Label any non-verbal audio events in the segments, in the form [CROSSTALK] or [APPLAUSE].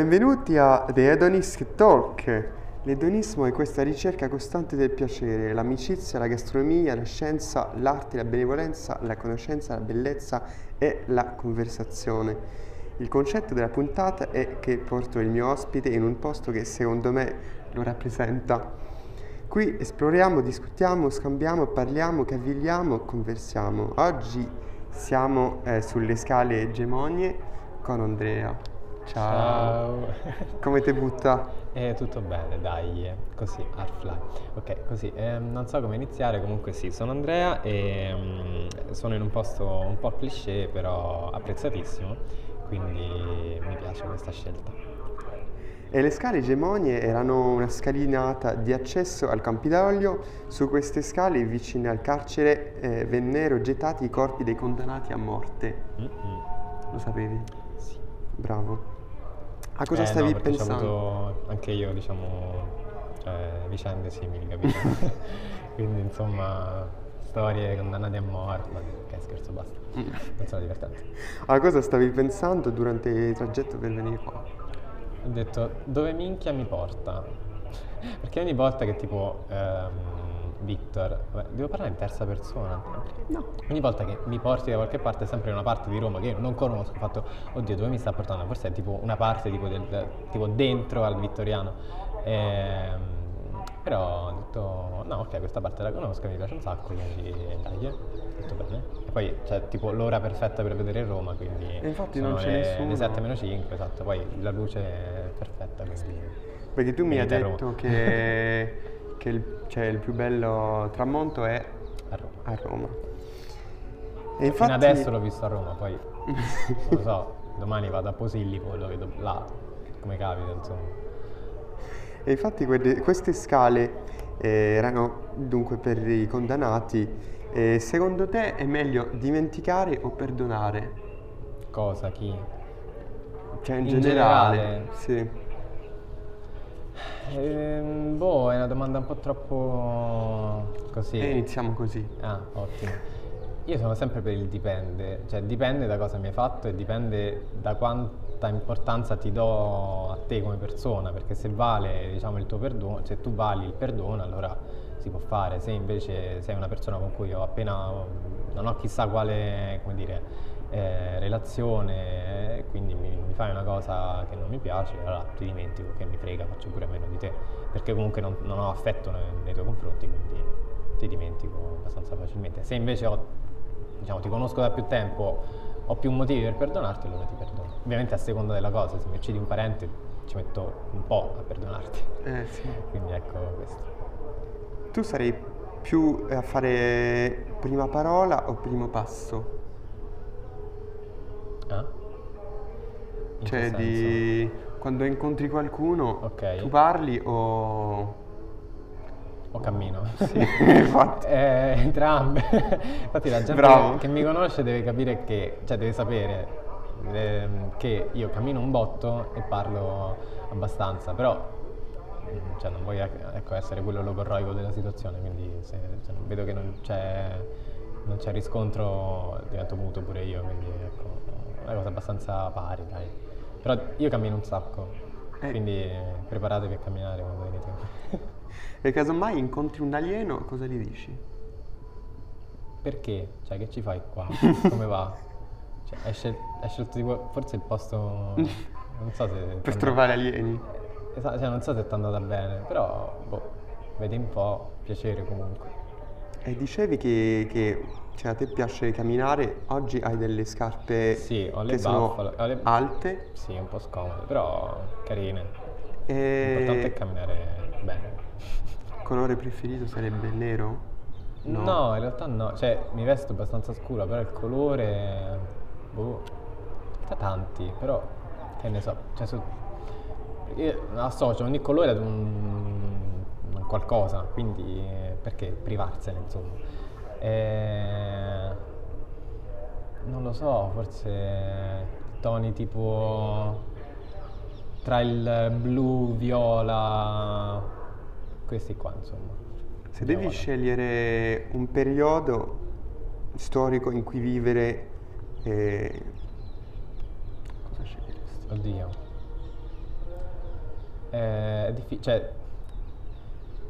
Benvenuti a The Hedonisk Talk. L'edonismo è questa ricerca costante del piacere, l'amicizia, la gastronomia, la scienza, l'arte, la benevolenza, la conoscenza, la bellezza e la conversazione. Il concetto della puntata è che porto il mio ospite in un posto che secondo me lo rappresenta. Qui esploriamo, discutiamo, scambiamo, parliamo, cavigliamo, conversiamo. Oggi siamo eh, sulle scale egemonie con Andrea. Ciao. Ciao. Come ti butta? Eh, tutto bene, dai, eh, così, Artfly. Ok, così, ehm, non so come iniziare, comunque sì, sono Andrea e mm, sono in un posto un po' cliché, però apprezzatissimo, quindi mi piace questa scelta. E le scale egemonie erano una scalinata di accesso al Campidoglio. Su queste scale, vicine al carcere, eh, vennero gettati i corpi dei condannati a morte. Mm-mm. Lo sapevi? Bravo. A cosa Eh, stavi no, pensando? anche io, diciamo, cioè, vicende simili, capito? [LAUGHS] quindi, insomma, storie condannate a morte, ma ok, scherzo, basta. Mm. Non sono divertenti. A cosa stavi pensando durante il tragitto per venire qua? Ho detto, dove minchia mi porta? Perché ogni volta che tipo ehm, Victor, vabbè, devo parlare in terza persona? No. Ogni volta che mi porti da qualche parte è sempre una parte di Roma che io non conosco, ho fatto, oddio, dove mi sta portando? Forse è tipo una parte tipo, del, tipo dentro al Vittoriano. Ehm, però ho detto, no, ok, questa parte la conosco, mi piace un sacco, quindi dai, eh, tutto bene. E poi c'è tipo l'ora perfetta per vedere Roma, quindi E infatti sono non c'è le, nessuno. le 7 meno 5, esatto, poi la luce è perfetta, quindi... Perché tu mi hai a Roma. detto che, [LAUGHS] che il, cioè, il più bello tramonto è A Roma. a Roma. E Fino infatti, adesso l'ho visto a Roma, poi non lo so, domani vado a Posillipo e lo vedo là, come capita, insomma. e infatti quelle- queste scale eh, erano dunque per i condannati. E secondo te è meglio dimenticare o perdonare? Cosa, chi? Cioè in, In generale. generale? Sì. Ehm, boh, è una domanda un po' troppo così. E iniziamo così. Ah, ottimo. Io sono sempre per il dipende, cioè dipende da cosa mi hai fatto e dipende da quanta importanza ti do a te come persona, perché se vale, diciamo, il tuo perdono, se tu vali il perdono, allora si può fare. Se invece sei una persona con cui ho appena non ho chissà quale, come dire, eh, relazione, eh, quindi mi, mi fai una cosa che non mi piace, allora ti dimentico, che mi frega, faccio pure a meno di te, perché comunque non, non ho affetto nei, nei tuoi confronti, quindi ti dimentico abbastanza facilmente. Se invece ho, diciamo, ti conosco da più tempo, ho più motivi per perdonarti, allora ti perdono. Ovviamente a seconda della cosa, se mi uccidi un parente ci metto un po' a perdonarti. Eh, sì. Quindi ecco questo. Tu sarei più a fare prima parola o primo passo? In cioè di quando incontri qualcuno Ok. tu parli o O cammino? Sì, [LAUGHS] infatti. Eh, entrambe. [LAUGHS] Infatti la gente Bravo. che mi conosce deve capire che, cioè deve sapere ehm, che io cammino un botto e parlo abbastanza, però mm, cioè, non voglio ecco, essere quello logorroico della situazione, quindi se, se vedo che non c'è, non c'è riscontro divento muto pure io, quindi ecco, una cosa abbastanza pari, dai. Però io cammino un sacco, Eh. quindi preparatevi a camminare quando venite. [LAUGHS] e casomai incontri un alieno cosa gli dici? Perché? Cioè, che ci fai qua? [LAUGHS] Come va? Cioè, hai, scel- hai scelto tipo, forse il posto... [LAUGHS] Non so se... per trovare alieni Esatto, cioè, non so se ti è andata bene, però, boh, vedi un po', piacere comunque. E dicevi che, che cioè, a te piace camminare oggi hai delle scarpe Sì, ho le che sono buffalo, ho le- alte Sì, un po' scomode, però carine. e L'importante è camminare bene. il [LAUGHS] colore preferito sarebbe il nero? No. in realtà no, cioè mi vesto abbastanza scura, però il colore, boh, da tanti, però che ne so, cioè su, io associo ogni colore ad un qualcosa, quindi eh, perché privarsene insomma. Eh, non lo so, forse toni tipo tra il blu, viola, questi qua insomma. Se Viola. devi scegliere un periodo storico in cui vivere, eh, cosa sceglieresti? Oddio. Eh, è difficile, cioè,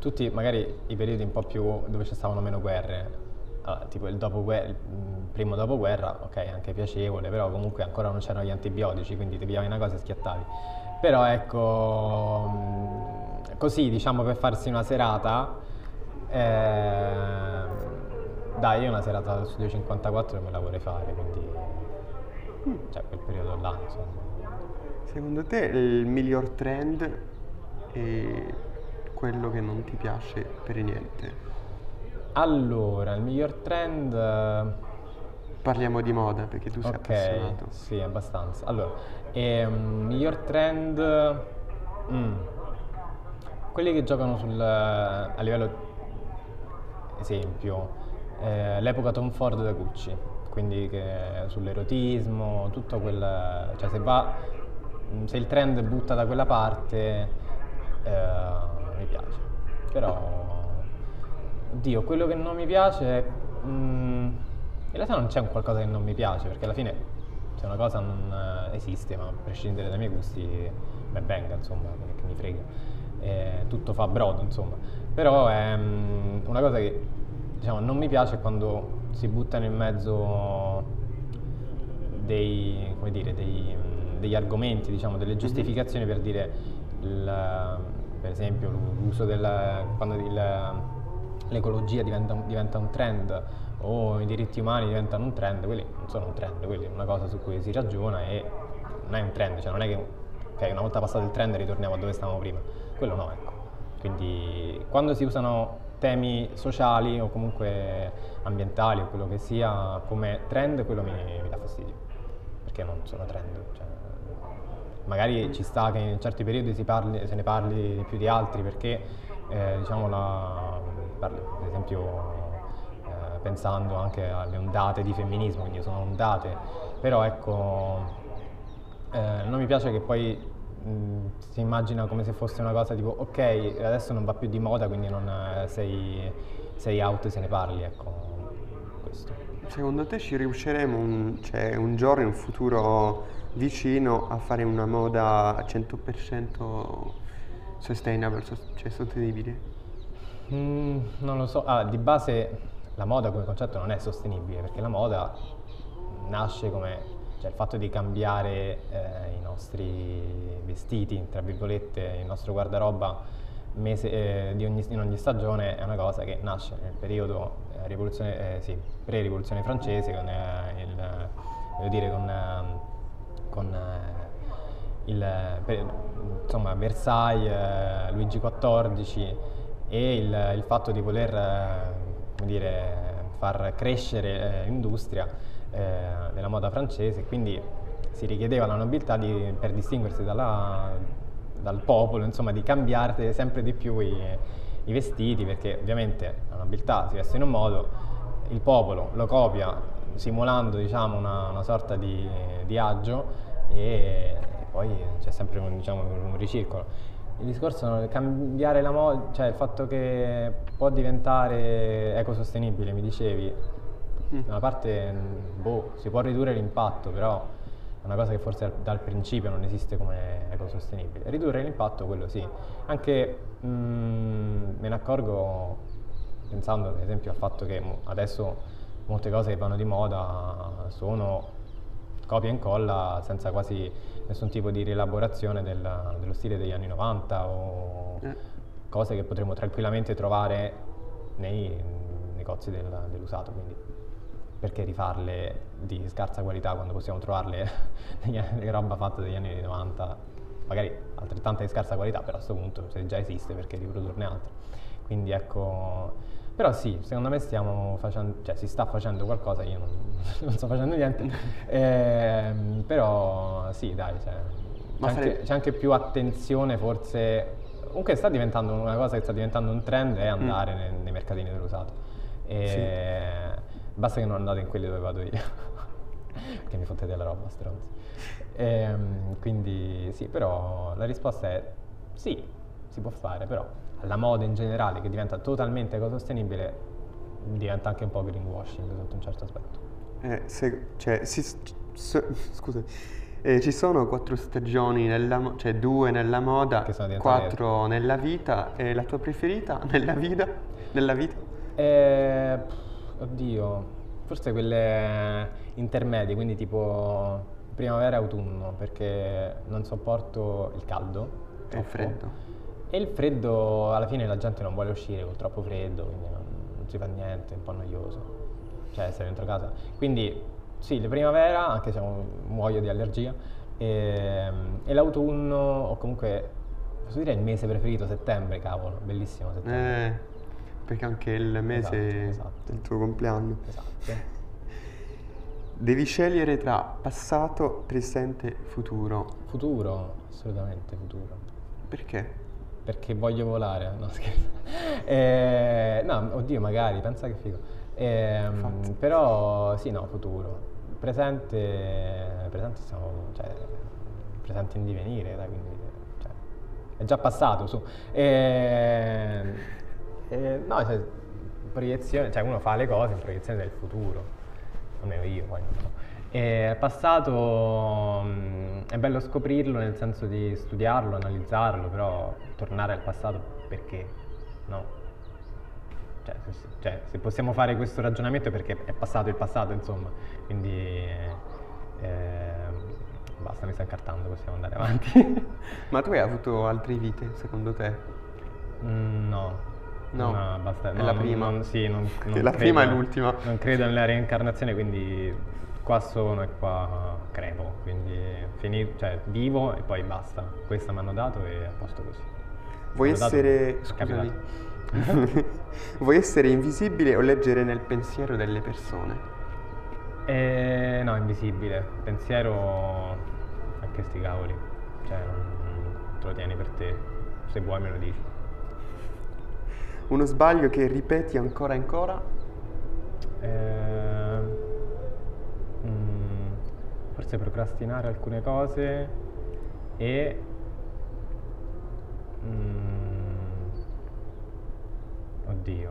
tutti magari i periodi un po' più dove ci stavano meno guerre, allora, tipo il, il primo dopoguerra, ok, anche piacevole, però comunque ancora non c'erano gli antibiotici, quindi ti pigliavi una cosa e schiattavi. Però ecco, così diciamo per farsi una serata, eh, dai, io una serata studio 54 me la vorrei fare, quindi cioè quel periodo là, insomma. Secondo te il miglior trend è quello che non ti piace per niente? Allora, il miglior trend... eh, Parliamo di moda perché tu sei Ok, appassionato. sì, abbastanza. Allora, ehm, miglior trend... mm, quelli che giocano sul, a livello, esempio, eh, l'epoca Tom Ford da Gucci, quindi che sull'erotismo, tutto quel... cioè se va, se il trend butta da quella parte, eh, mi piace. Però, oddio, quello che non mi piace mm, in realtà non c'è un qualcosa che non mi piace, perché alla fine se una cosa non eh, esiste, ma a prescindere dai miei gusti, ben venga, insomma, che, mi frega. Eh, tutto fa brodo, insomma. Però è mm, una cosa che diciamo, non mi piace quando si buttano in mezzo dei, come dire, dei, mm, degli argomenti, diciamo, delle giustificazioni per dire, il, per esempio, l'uso del, quando l'ecologia diventa, diventa un trend o i diritti umani diventano un trend, quelli non sono un trend, quelli è una cosa su cui si ragiona e non è un trend, cioè non è che ok, una volta passato il trend ritorniamo a dove stavamo prima, quello no, ecco. Quindi quando si usano temi sociali o comunque ambientali o quello che sia come trend, quello mi, mi dà fastidio, perché non sono trend. cioè, magari ci sta che in certi periodi parli- se ne parli più di altri perché eh, diciamo la, ad esempio eh, pensando anche alle ondate di femminismo, quindi sono ondate, però ecco eh, non mi piace che poi mh, si immagina come se fosse una cosa tipo ok adesso non va più di moda quindi non eh, sei, sei out e se ne parli, ecco questo. Secondo te ci riusciremo un, cioè, un giorno in un futuro vicino a fare una moda 100% sustainable, cioè sostenibile? Mm, non lo so, ah, di base la moda come concetto non è sostenibile perché la moda nasce come cioè il fatto di cambiare eh, i nostri vestiti, tra virgolette, il nostro guardaroba mese, eh, ogni- in ogni stagione è una cosa che nasce nel periodo eh, eh, sì, pre-rivoluzione francese con eh, il, dire, con, ehm, con eh, il, per- insomma, Versailles, eh, Luigi XIV e il, il fatto di voler eh, dire, far crescere eh, l'industria della moda francese, quindi si richiedeva alla nobiltà di- per distinguersi dalla- dal popolo, insomma, di cambiare sempre di più i, i vestiti, perché ovviamente la nobiltà si veste in un modo, il popolo lo copia simulando diciamo, una, una sorta di, di agio e, poi c'è sempre un, diciamo, un ricircolo. Il discorso è cambiare la moda, cioè il fatto che può diventare ecosostenibile, mi dicevi, Mm. da una parte boh, si può ridurre l'impatto, però è una cosa che forse dal- principio non esiste come ecosostenibile. Ridurre l'impatto, quello sì. Anche mh, me ne accorgo pensando ad esempio al fatto che adesso molte cose che vanno di moda sono copia e incolla senza quasi nessun tipo di rielaborazione del- dello stile degli anni 90 o Eh. cose che potremmo tranquillamente trovare nei negozi del- dell'usato. Quindi perché rifarle di scarsa qualità quando possiamo trovarle [LAUGHS] di roba fatta degli anni 90, magari altrettanta di scarsa qualità, però a questo punto se già esiste perché riprodurne altre. Quindi ecco, però sì, secondo me stiamo facendo, cioè si sta facendo qualcosa, io non, [LAUGHS] non sto facendo niente, Ehm, però sì dai, cioè, c'è, anche, c'è anche più attenzione forse, comunque sta diventando una cosa che sta diventando un trend è andare nei, nei mercatini dell'usato. E Basta che non andate in quelli dove vado io, [LAUGHS] che mi fottete la roba, stronzi. Ehm, quindi sì, però la risposta è sì, si può fare, però la moda in generale che diventa totalmente ecosostenibile diventa anche un po' greenwashing sotto un certo aspetto. Eh, se- cioè, si- s- [LAUGHS] scusa, Eh, ci sono quattro stagioni, nella cioè due nella moda, quattro nella vita. E la tua preferita [LAUGHS] nella vita? Nella vita? Eh, pff, oddio, forse quelle intermedie, quindi tipo primavera e autunno, perché non sopporto il caldo. E il troppo. freddo. E il freddo, alla fine la gente non vuole uscire col troppo freddo, quindi non, non si fa niente, è un po' noioso. Cioè, essere dentro casa. Quindi, sì, la primavera, anche se muoio di allergia, e, e l'autunno, o comunque, posso dire il mese preferito, settembre, cavolo, bellissimo settembre. Eh, perché anche il mese Esatto, esatto. del tuo compleanno. Esatto. [LAUGHS] Devi scegliere tra passato, presente, futuro. Futuro, assolutamente futuro. Perché? Perché voglio volare, no scherzo. [LAUGHS] Eh, no, oddio, magari, pensa che figo. Infatti. però sì, no, futuro. Presente, presente siamo, cioè, presente in divenire, dai, quindi, cioè, è già passato, su. Ehm, [LAUGHS] eh, no, cioè, proiezione, cioè uno fa le cose in proiezione del futuro, almeno io poi non so. E passato mm, è bello scoprirlo nel senso di studiarlo, analizzarlo, però tornare al passato perché? No. Cioè cioè, se possiamo fare questo ragionamento è perché è passato il passato, insomma. Quindi eh, ehm, basta, mi sto incartando, possiamo andare avanti. Ma tu hai avuto altre vite, secondo te? Mm, no. No, basta. è no, la prima. non- sì, non, non la prima credo- è l'ultima. Non credo nella reincarnazione, quindi qua sono e qua crepo. Quindi fini- cioè, vivo e poi basta. Questa mi hanno dato e a posto così. Vuoi dato- essere... è Scusami. [LAUGHS] Vuoi essere invisibile o leggere nel pensiero delle persone? Eh, no, invisibile. Pensiero a che sti cavoli. Cioè, non te lo tieni per te. Se vuoi me lo dici. Uno sbaglio che ripeti ancora e ancora? Eh, forse procrastinare alcune cose e mm, oddio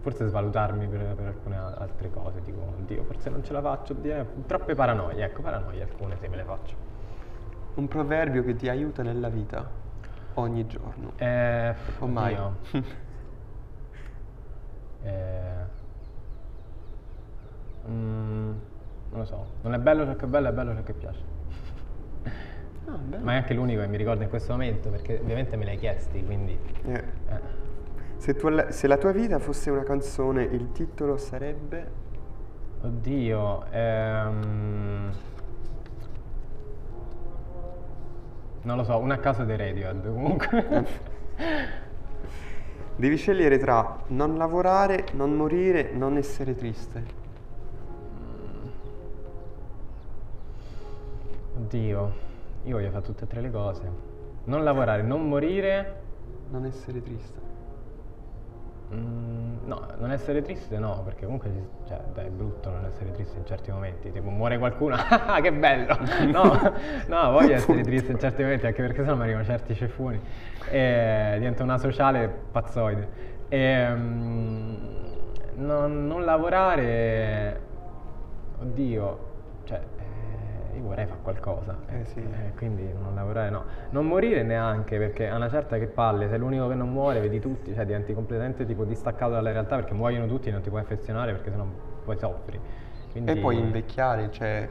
forse svalutarmi per, per alcune altre cose dico oddio forse non ce la faccio oddio, eh, troppe paranoie ecco paranoie alcune se me le faccio Un proverbio che ti aiuta nella vita ogni giorno. eh, O mai? oddio. [LAUGHS] Eh, mm, non lo so, non è bello ciò che è bello, è bello ciò che piace. Ah. Ma è anche l'unico che mi ricordo in questo momento, perché ovviamente me l'hai chiesti, quindi... Eh, eh. Se, tu- se la tua vita fosse una canzone, il titolo sarebbe... Oddio, ehm... Non lo so, un a caso dei Radiohead comunque. Devi scegliere tra non lavorare, non morire, non essere triste. Oddio, io voglio fare tutte e tre le cose. Non lavorare, non morire... Non essere triste. Mm, no, non essere triste no, perché comunque ci- cioè, dai, è brutto non essere triste in certi momenti, tipo muore qualcuno, ah [LAUGHS] che bello! No, no, voglio essere triste in certi momenti anche perché sennò mi arrivano certi ceffoni e diventa una sociale pazzoide. E, mm, non, non lavorare, oddio, cioè, io vorrei fare qualcosa, Eh sì. eh, quindi non lavorare no. Non morire neanche perché a una certa che palle, sei l'unico che non muore, vedi tutti, cioè diventi completamente tipo distaccato dalla realtà perché muoiono tutti e non ti puoi affezionare perché sennò poi soffri. Quindi... E poi invecchiare, cioè...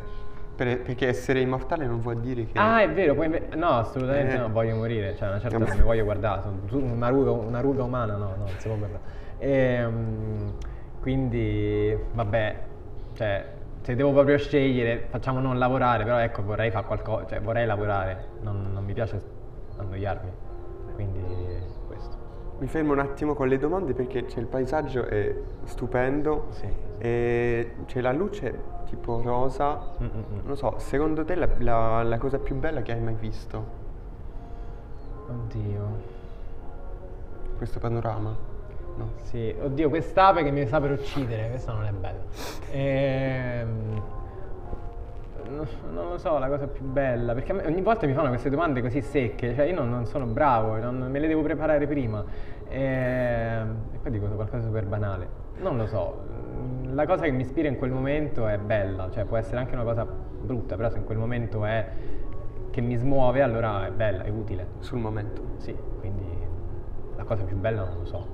per- perché essere immortale non vuol dire che... Ah, è vero, poi inve- no, assolutamente Eh. no, voglio morire, cioè una certa non mi voglio guardare, una ruga, una ruga umana, no, no, non si può guardare. Ehm, quindi, vabbè, cioè, se devo proprio scegliere, facciamo non lavorare, però ecco, vorrei fare qualcosa, cioè vorrei lavorare, non, non mi piace annoiarmi, quindi questo. Mi fermo un attimo con le domande perché c'è il paesaggio è stupendo Sì. e c'è la luce tipo rosa. Mm, mm, mm. Non lo so, secondo te la, la- la cosa più bella che hai mai visto? Oddio. Questo panorama? No. Sì, oddio, quest'ape che mi sta per uccidere, questa non è bella. Ehm, no- non lo so, la cosa più bella, perché me ogni volta mi fanno queste domande così secche, cioè io non, non sono bravo, non- me le devo preparare prima. Ehm, E, poi dico qualcosa di super banale. Non lo so, la cosa che mi ispira in quel momento è bella, cioè può essere anche una cosa brutta, però se in quel momento è che mi smuove, allora è bella, è utile. Sul momento. Sì, quindi la cosa più bella non lo so.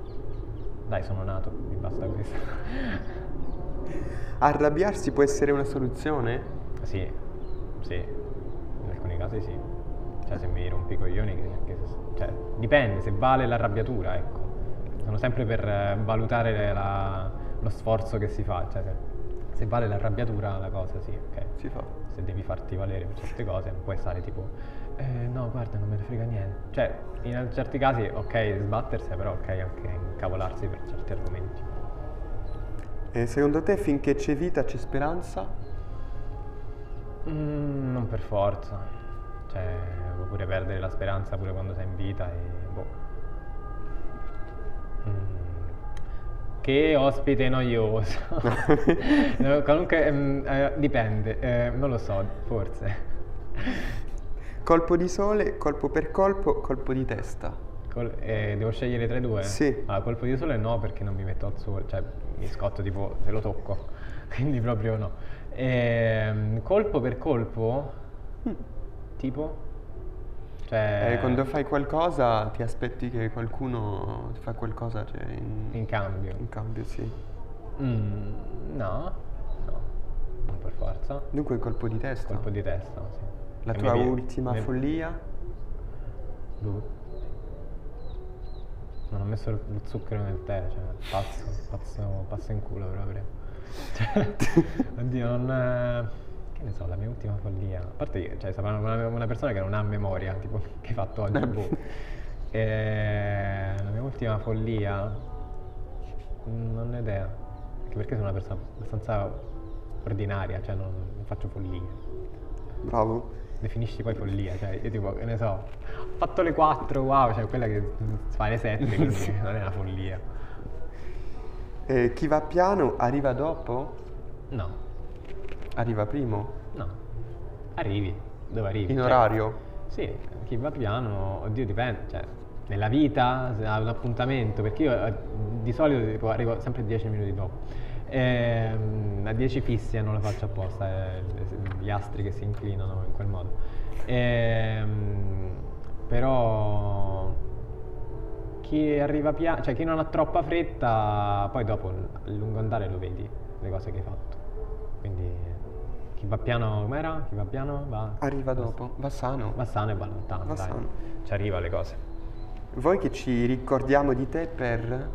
Dai, sono nato, mi basta questo. [LAUGHS] Arrabbiarsi può essere una soluzione? sì, sì, in alcuni casi sì. Cioè se mi rompi i coglioni, che, che- cioè, dipende, se vale l'arrabbiatura, ecco. Sono sempre per eh, valutare la- lo sforzo che si fa, cioè se, se vale l'arrabbiatura la cosa sì, ok. Si fa. Se devi farti valere per certe cose non puoi stare tipo, eh, no guarda non me ne frega niente. Cioè in certi casi ok sbattersi, però ok anche incavolarsi per certi argomenti. E secondo te finché c'è vita c'è speranza? Mm, non per forza, cioè puoi pure perdere la speranza pure quando sei in vita e boh. Mm. Che ospite noioso. [LAUGHS] No, Comunque mm, eh, dipende, eh, non lo so, forse. Colpo di sole, colpo per colpo, colpo di testa. Col- eh, devo scegliere tra i due? Sì. Allora, colpo di sole no perché non mi metto al sole, cioè mi scotto tipo se lo tocco, [LAUGHS] quindi proprio no. Ehm, colpo per colpo? Tipo? Cioè... Eh, quando fai qualcosa ti aspetti che qualcuno ti fa qualcosa cioè, in, In cambio? in cambio, sì. Mm, no, no, non per forza. Dunque colpo di testa. Colpo di testa, sì. La E tua viene- ultima mi- follia? Boh. Non ho messo lo zucchero nel tè, cioè pazzo, pazzo, pazzo in culo proprio. [LAUGHS] Cioè, [LAUGHS] oddio, non... eh, Che ne so, la mia ultima follia. A parte che, cioè, sarà una, una persona che non ha memoria, tipo, [LAUGHS] che hai fatto oggi, boh. [LAUGHS] Eh, la mia ultima follia... mm, Non ho idea. Anche perché sono una persona abbastanza ordinaria, cioè non, non faccio follie. Bravo. Definisci poi follia, cioè io tipo, che ne so, ho fatto le 4, wow, cioè quella che fa le 7, [LAUGHS] quindi non è una follia. Eh, chi va piano arriva dopo? No, Arriva primo? No. Arrivi, dove arrivi? In Cioè, orario? Sì, chi va piano, oddio dipende, cioè nella vita se ha un appuntamento, perché io eh, di solito tipo, arrivo sempre 10 minuti dopo. Ehm, a 10 fissi e non lo faccio apposta, eh, gli astri che si inclinano in quel modo. Ehm, però chi arriva piano, cioè chi non ha troppa fretta, poi dopo a lungo andare lo vedi, le cose che hai fatto. Quindi chi va piano, com'era? Chi va piano va... Arriva dopo. Va sano. Va sano e va lontano, Va dai. sano. Ci arriva le cose. Voi che ci ricordiamo di te per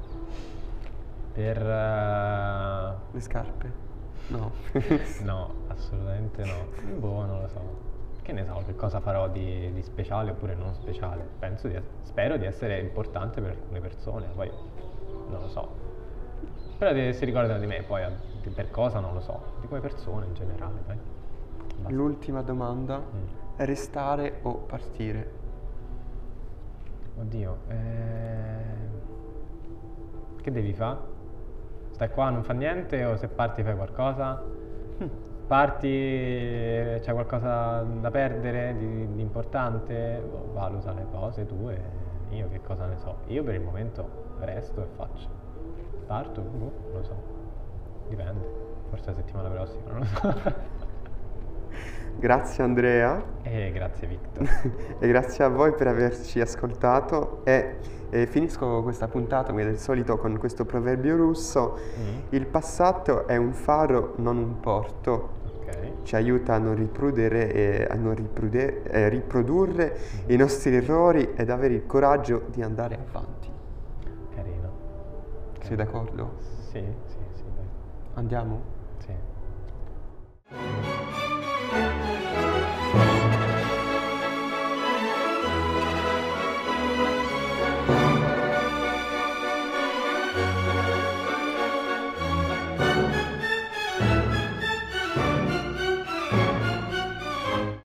Per... eh, le scarpe? No. [LAUGHS] no, assolutamente no. Boh, non lo so. Che ne so, che cosa farò di, di speciale oppure non speciale. Penso di, spero di essere importante per alcune persone, poi non lo so. Che si ricordano di me, poi di- per cosa non lo so. Di come persone in generale, dai. Basta. L'ultima domanda. Mm. Restare o partire? Oddio, eh... che devi fare? Stai qua, non fa niente o se parti fai qualcosa? [LAUGHS] Parti, c'è qualcosa da perdere di, di importante? Boh, Valuta le cose tu e io che cosa ne so. Io per il momento resto e faccio. Parto? Boh, non lo so. Dipende. Forse la settimana prossima, non lo so. [LAUGHS] Grazie Andrea e grazie Victor. [LAUGHS] e grazie a voi per averci ascoltato e, e finisco questa puntata come del solito con questo proverbio russo. Mm, Il passato è un faro, non un porto. ok. Ci aiuta a non riprudere e a non riprude- eh, riprodurre i nostri errori ed avere il coraggio di andare avanti. Carino. Sei d'accordo? Sì, sì. Andiamo? Sì.